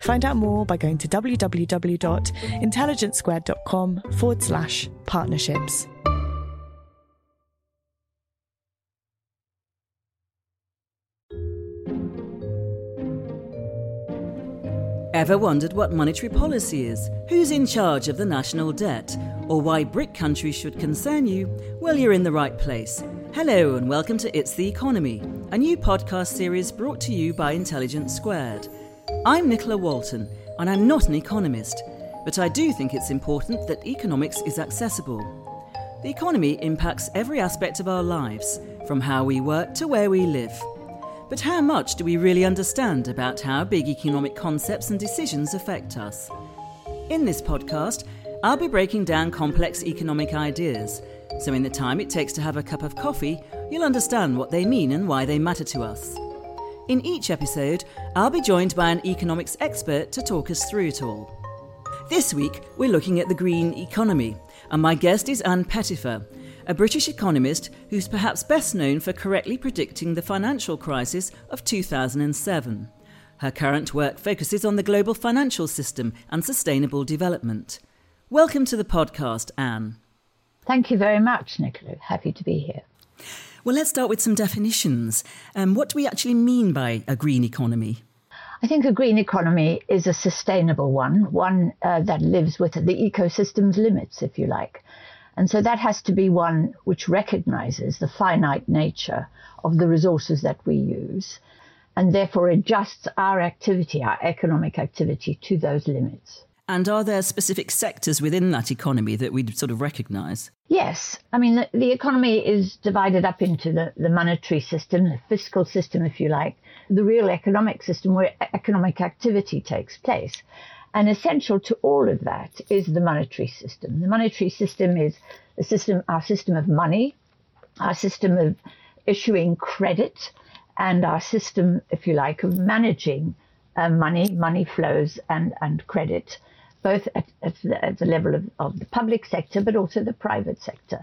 Find out more by going to www.intelligencesquared.com forward slash partnerships. Ever wondered what monetary policy is? Who's in charge of the national debt? Or why BRIC countries should concern you? Well, you're in the right place. Hello, and welcome to It's the Economy, a new podcast series brought to you by Intelligence Squared. I'm Nicola Walton, and I'm not an economist, but I do think it's important that economics is accessible. The economy impacts every aspect of our lives, from how we work to where we live. But how much do we really understand about how big economic concepts and decisions affect us? In this podcast, I'll be breaking down complex economic ideas, so in the time it takes to have a cup of coffee, you'll understand what they mean and why they matter to us. In each episode, I'll be joined by an economics expert to talk us through it all. This week, we're looking at the green economy, and my guest is Ann Pettifor, a British economist who's perhaps best known for correctly predicting the financial crisis of 2007. Her current work focuses on the global financial system and sustainable development. Welcome to the podcast, Ann. Thank you very much, Nicola. Happy to be here. Well, let's start with some definitions. Um, what do we actually mean by a green economy? I think a green economy is a sustainable one, one uh, that lives within the ecosystem's limits, if you like. And so that has to be one which recognizes the finite nature of the resources that we use and therefore adjusts our activity, our economic activity, to those limits. And are there specific sectors within that economy that we sort of recognize? Yes. I mean, the, the, economy is divided up into the, the monetary system, the fiscal system, if you like, the real economic system where economic activity takes place. And essential to all of that is the monetary system. The monetary system is the system, our system of money, our system of issuing credit, and our system, if you like, of managing uh, money, money flows, and, and credit both at, at, the, at the, level of, of, the public sector, but also the private sector.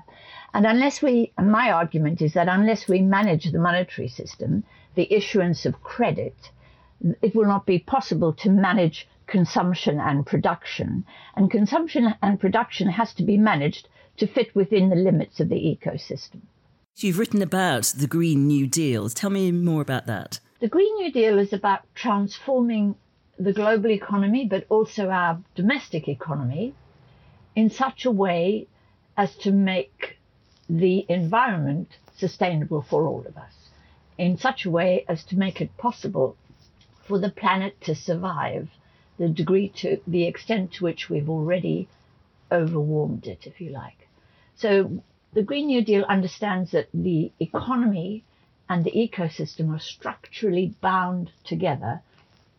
And unless we, and my argument is that unless we manage the monetary system, the issuance of credit, it will not be possible to manage consumption and production. And consumption and production has to be managed to fit within the limits of the ecosystem. You've written about the Green New Deal. Tell me more about that. The Green New Deal is about transforming the global economy, but also our domestic economy, in such a way as to make the environment sustainable for all of us, in such a way as to make it possible for the planet to survive the degree to the extent to which we've already overwarmed it, if you like. So the Green New Deal understands that the economy and the ecosystem are structurally bound together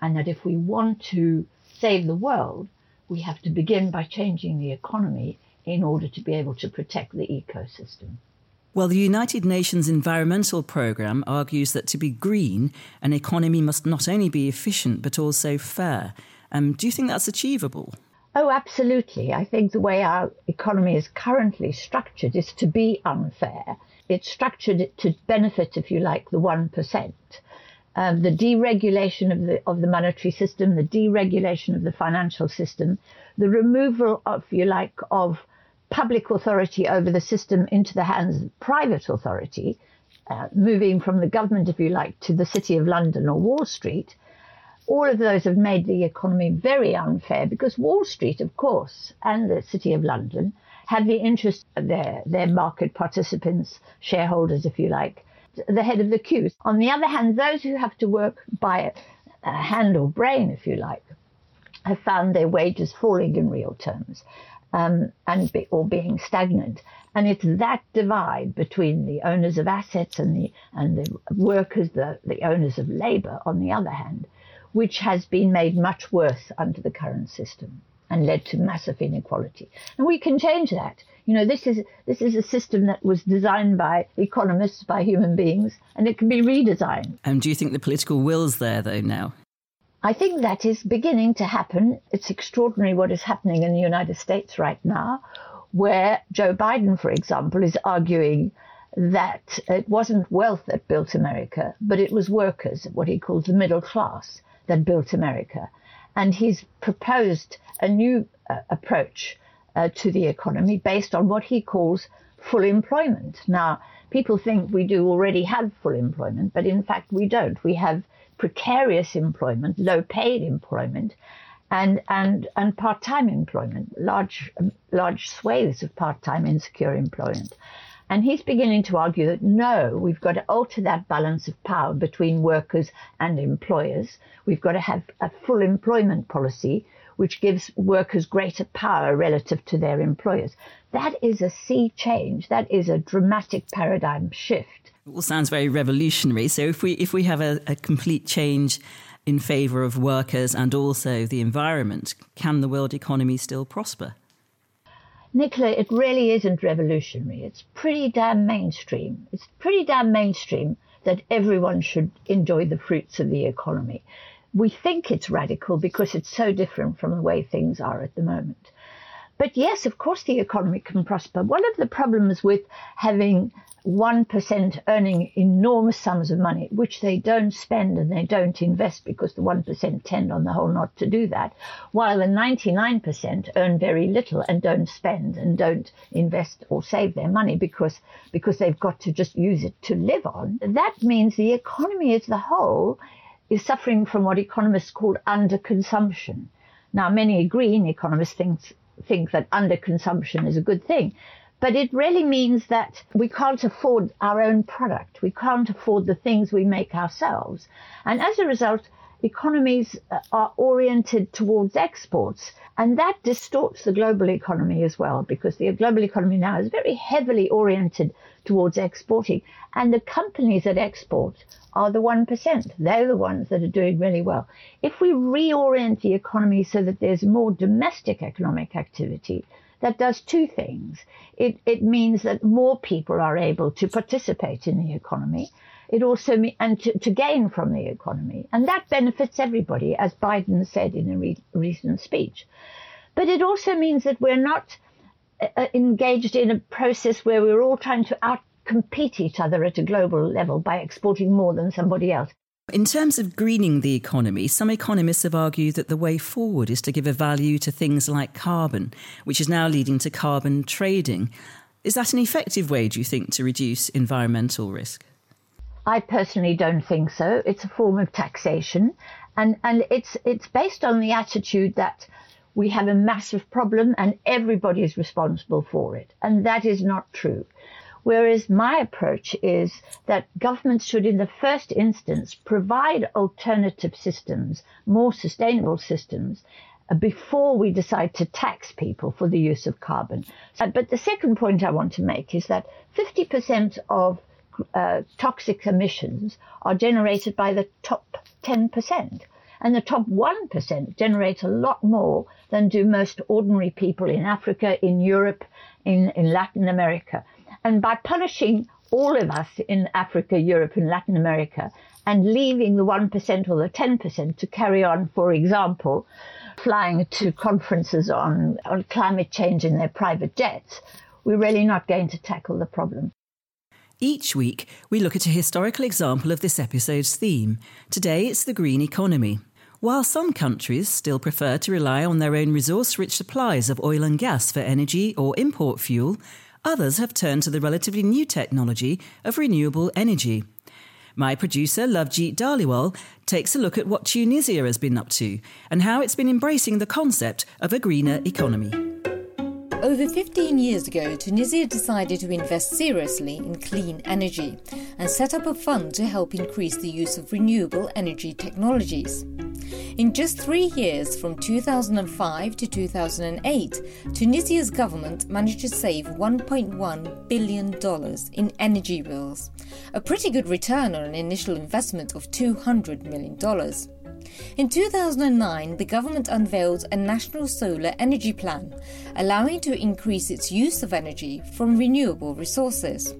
and that if we want to save the world, we have to begin by changing the economy in order to be able to protect the ecosystem. Well, the United Nations Environmental Programme argues that to be green, an economy must not only be efficient but also fair. Um, do you think that's achievable? Oh, absolutely. I think the way our economy is currently structured is to be unfair. It's structured to benefit, if you like, the 1%. Um, the deregulation of the, of the monetary system, the deregulation of the financial system, the removal, of, if you like, of public authority over the system into the hands of private authority, uh, moving from the government, if you like, to the City of London or Wall Street, all of those have made the economy very unfair because Wall Street, of course, and the City of London have the interest of their, their market participants, shareholders, if you like, the head of the queue. On the other hand, those who have to work by hand or brain, if you like, have found their wages falling in real terms um, and be, or being stagnant. And it's that divide between the owners of assets and the and the workers, the, the owners of labour, on the other hand, which has been made much worse under the current system and led to massive inequality. And we can change that. You know, this is this is a system that was designed by economists, by human beings, and it can be redesigned. And do you think the political will's there though now? I think that is beginning to happen. It's extraordinary what is happening in the United States right now, where Joe Biden, for example, is arguing that it wasn't wealth that built America, but it was workers, what he calls the middle class that built America. And he's proposed a new uh, approach uh, to the economy based on what he calls full employment. Now, people think we do already have full employment, but in fact we don't. We have precarious employment, low paid employment, and and and part-time employment, large large swathes of part-time insecure employment. And he's beginning to argue that no, we've got to alter that balance of power between workers and employers. We've got to have a full employment policy which gives workers greater power relative to their employers. That is a sea change. That is a dramatic paradigm shift. It all sounds very revolutionary. So if we if we have a, a complete change in favour of workers and also the environment, can the world economy still prosper? Nicola, it really isn't revolutionary. It's pretty damn mainstream. It's pretty damn mainstream that everyone should enjoy the fruits of the economy. We think it's radical because it's so different from the way things are at the moment. But yes, of course, the economy can prosper. One of the problems with having 1% earning enormous sums of money, which they don't spend and they don't invest because the 1% tend on the whole not to do that, while the 99% earn very little and don't spend and don't invest or save their money because, because they've got to just use it to live on. That means the economy as a whole is suffering from what economists call underconsumption. Now, many green economists think, think that underconsumption is a good thing. But it really means that we can't afford our own product. We can't afford the things we make ourselves. And as a result, economies uh, are oriented towards exports. And that distorts the global economy as well, because the global economy now is very heavily oriented towards exporting. And the companies that export are the 1%. They're the ones that are doing really well. If we reorient the economy so that there's more domestic economic activity, that does two things. It, it means that more people are able to participate in the economy. It also and to, to gain from the economy, and that benefits everybody, as Biden said in a re- recent speech. But it also means that we're not uh, uh engaged in a process where we're all trying to outcompete each other at a global level by exporting more than somebody else. In terms of greening the economy, some economists have argued that the way forward is to give a value to things like carbon, which is now leading to carbon trading. Is that an effective way, do you think, to reduce environmental risk? I personally don't think so. It's a form of taxation, and, and it's, it's based on the attitude that we have a massive problem and everybody is responsible for it. And that is not true. Whereas my approach is that governments should, in the first instance, provide alternative systems, more sustainable systems, uh, before we decide to tax people for the use of carbon. Uh, but the second point I want to make is that 50% of uh, toxic emissions are generated by the top 10%. And the top 1% generate a lot more than do most ordinary people in Africa, in Europe, in, in Latin America. And by punishing all of us in Africa, Europe, and Latin America, and leaving the 1% or the 10% to carry on, for example, flying to conferences on, on climate change in their private jets, we're really not going to tackle the problem. Each week, we look at a historical example of this episode's theme. Today, it's the green economy. While some countries still prefer to rely on their own resource rich supplies of oil and gas for energy or import fuel, others have turned to the relatively new technology of renewable energy. My producer, Lovejit Dhaliwal, takes a look at what Tunisia has been up to and how it's been embracing the concept of a greener economy. Over 15 years ago, Tunisia decided to invest seriously in clean energy and set up a fund to help increase the use of renewable energy technologies. In just three years, from 2005 to 2008, Tunisia's government managed to save $1.1 billion in energy bills, a pretty good return on an initial investment of $200 million. In 2009, the government unveiled a national solar energy plan, allowing to increase its use of energy from renewable resources.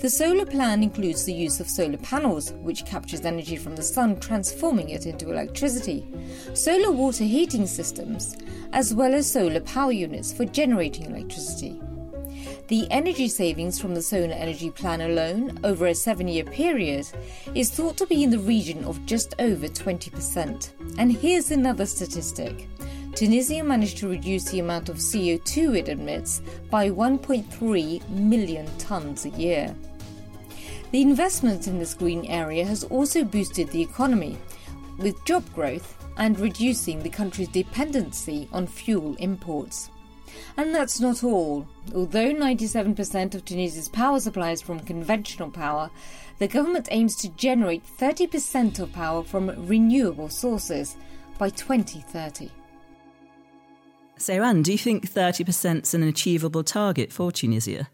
The solar plan includes the use of solar panels, which captures energy from the sun, transforming it into electricity, solar water heating systems, as well as solar power units for generating electricity. The energy savings from the solar energy plan alone over a seven year period is thought to be in the region of just over 20%. And here's another statistic Tunisia managed to reduce the amount of CO2 it emits by 1.3 million tonnes a year. The investment in this green area has also boosted the economy, with job growth and reducing the country's dependency on fuel imports. And that's not all. Although 97% of Tunisia's power supply is from conventional power, the government aims to generate 30% of power from renewable sources by 2030. So, Ann, do you think 30% is an achievable target for Tunisia?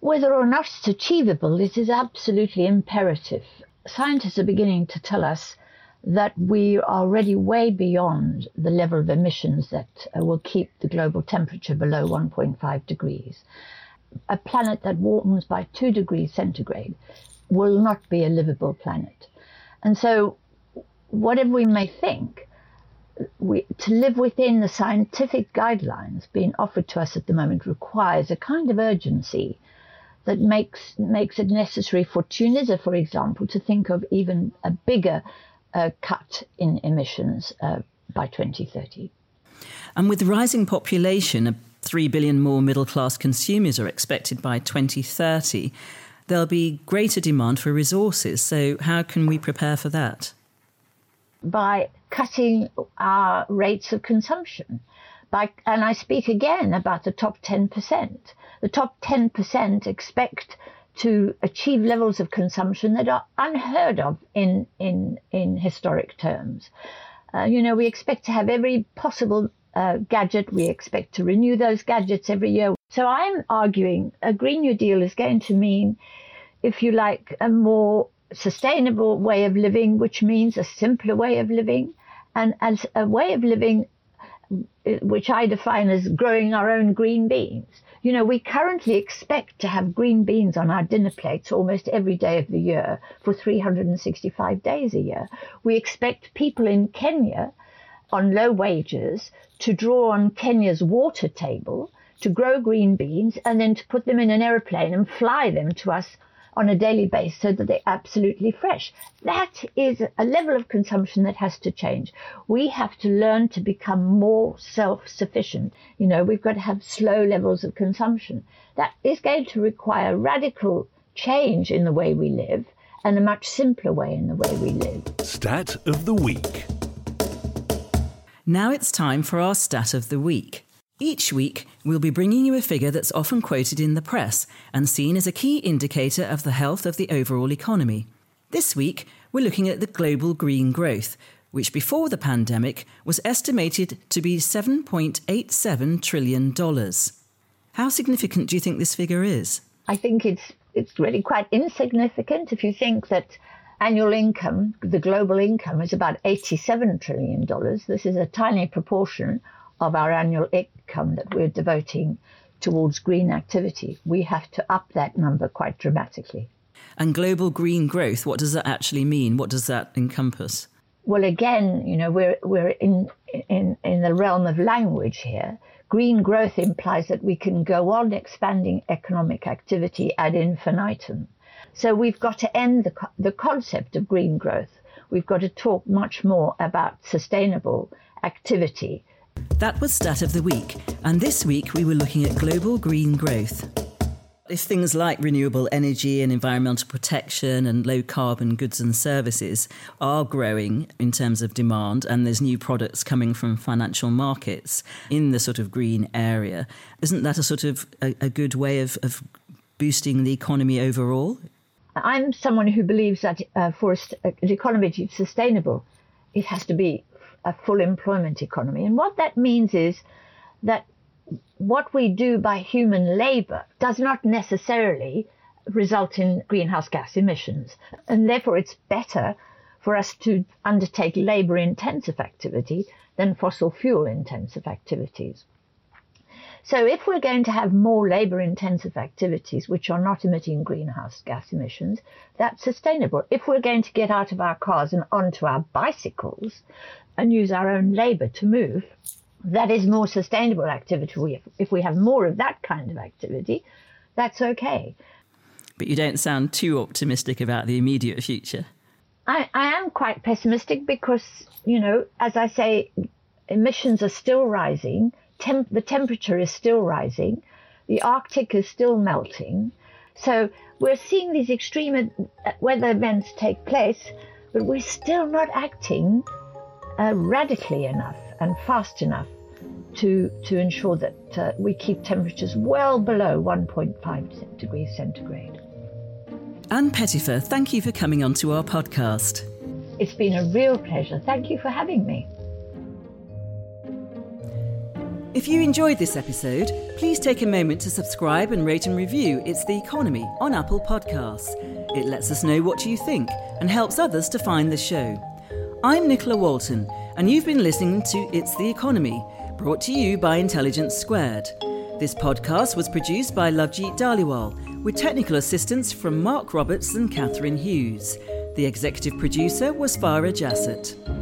Whether or not it's achievable, it is absolutely imperative. Scientists are beginning to tell us that we are already way beyond the level of emissions that uh, will keep the global temperature below 1.5 degrees. A planet that warms by 2 degrees centigrade will not be a livable planet. And so, whatever we may think, we, to live within the scientific guidelines being offered to us at the moment requires a kind of urgency that makes makes it necessary for Tunisia, for example, to think of even a bigger uh, cut in emissions uh, by 2030. And with rising population, 3 billion more middle class consumers are expected by 2030. There'll be greater demand for resources. So, how can we prepare for that? By cutting our rates of consumption. By, and I speak again about the top 10%. The top 10% expect to achieve levels of consumption that are unheard of in, in, in historic terms. Uh, you know, we expect to have every possible uh, gadget. We expect to renew those gadgets every year. So I'm arguing a Green New Deal is going to mean, if you like, a more sustainable way of living, which means a simpler way of living, and as a way of living which I define as growing our own green beans. You know, we currently expect to have green beans on our dinner plates almost every day of the year for 365 days a year. We expect people in Kenya on low wages to draw on Kenya's water table to grow green beans and then to put them in an aeroplane and fly them to us on a daily basis so that they're absolutely fresh. That is a level of consumption that has to change. We have to learn to become more self sufficient. You know, we've got to have slow levels of consumption. That is going to require radical change in the way we live and a much simpler way in the way we live. Stat of the Week. Now it's time for our stat of the week. Each week, we'll be bringing you a figure that's often quoted in the press and seen as a key indicator of the health of the overall economy. This week, we're looking at the global green growth, which before the pandemic was estimated to be $7.87 trillion. How significant do you think this figure is? I think it's, it's really quite insignificant if you think that annual income, the global income, is about $87 trillion. This is a tiny proportion of our annual income that we're devoting towards green activity. We have to up that number quite dramatically. And global green growth, what does that actually mean? What does that encompass? Well, again, you know, we're we're in in, in the realm of language here. Green growth implies that we can go on expanding economic activity ad infinitum. So we've got to end the, the concept of green growth. We've got to talk much more about sustainable activity. That was Stat of the Week, and this week we were looking at global green growth. If things like renewable energy and environmental protection and low carbon goods and services are growing in terms of demand, and there's new products coming from financial markets in the sort of green area, isn't that a sort of a, a good way of, of boosting the economy overall? I'm someone who believes that uh, for an economy to be sustainable, it has to be a full employment economy. And what that means is that what we do by human labor does not necessarily result in greenhouse gas emissions. And therefore, it's better for us to undertake labor intensive activity than fossil fuel intensive activities. So if we're going to have more labor intensive activities which are not emitting greenhouse gas emissions, that's sustainable. If we're going to get out of our cars and onto our bicycles and use our own labor to move, that is more sustainable activity. If we have more of that kind of activity, that's okay. But you don't sound too optimistic about the immediate future. I, I am quite pessimistic because, you know, as I say, emissions are still rising, Temp- the temperature is still rising, the Arctic is still melting. So we're seeing these extreme weather events take place, but we're still not acting uh, radically enough and fast enough to, to ensure that uh, we keep temperatures well below 1.5 degrees centigrade. Ann Pettifor, thank you for coming on to our podcast. It's been a real pleasure. Thank you for having me. If you enjoyed this episode, please take a moment to subscribe and rate and review It's the Economy on Apple Podcasts. It lets us know what you think and helps others to find the show. I'm Nicola Walton, and you've been listening to It's the Economy, brought to you by Intelligence Squared. This podcast was produced by Lovejit Dhaliwal, with technical assistance from Mark Roberts and Catharine Hughes. The executive producer was Farah Jassat.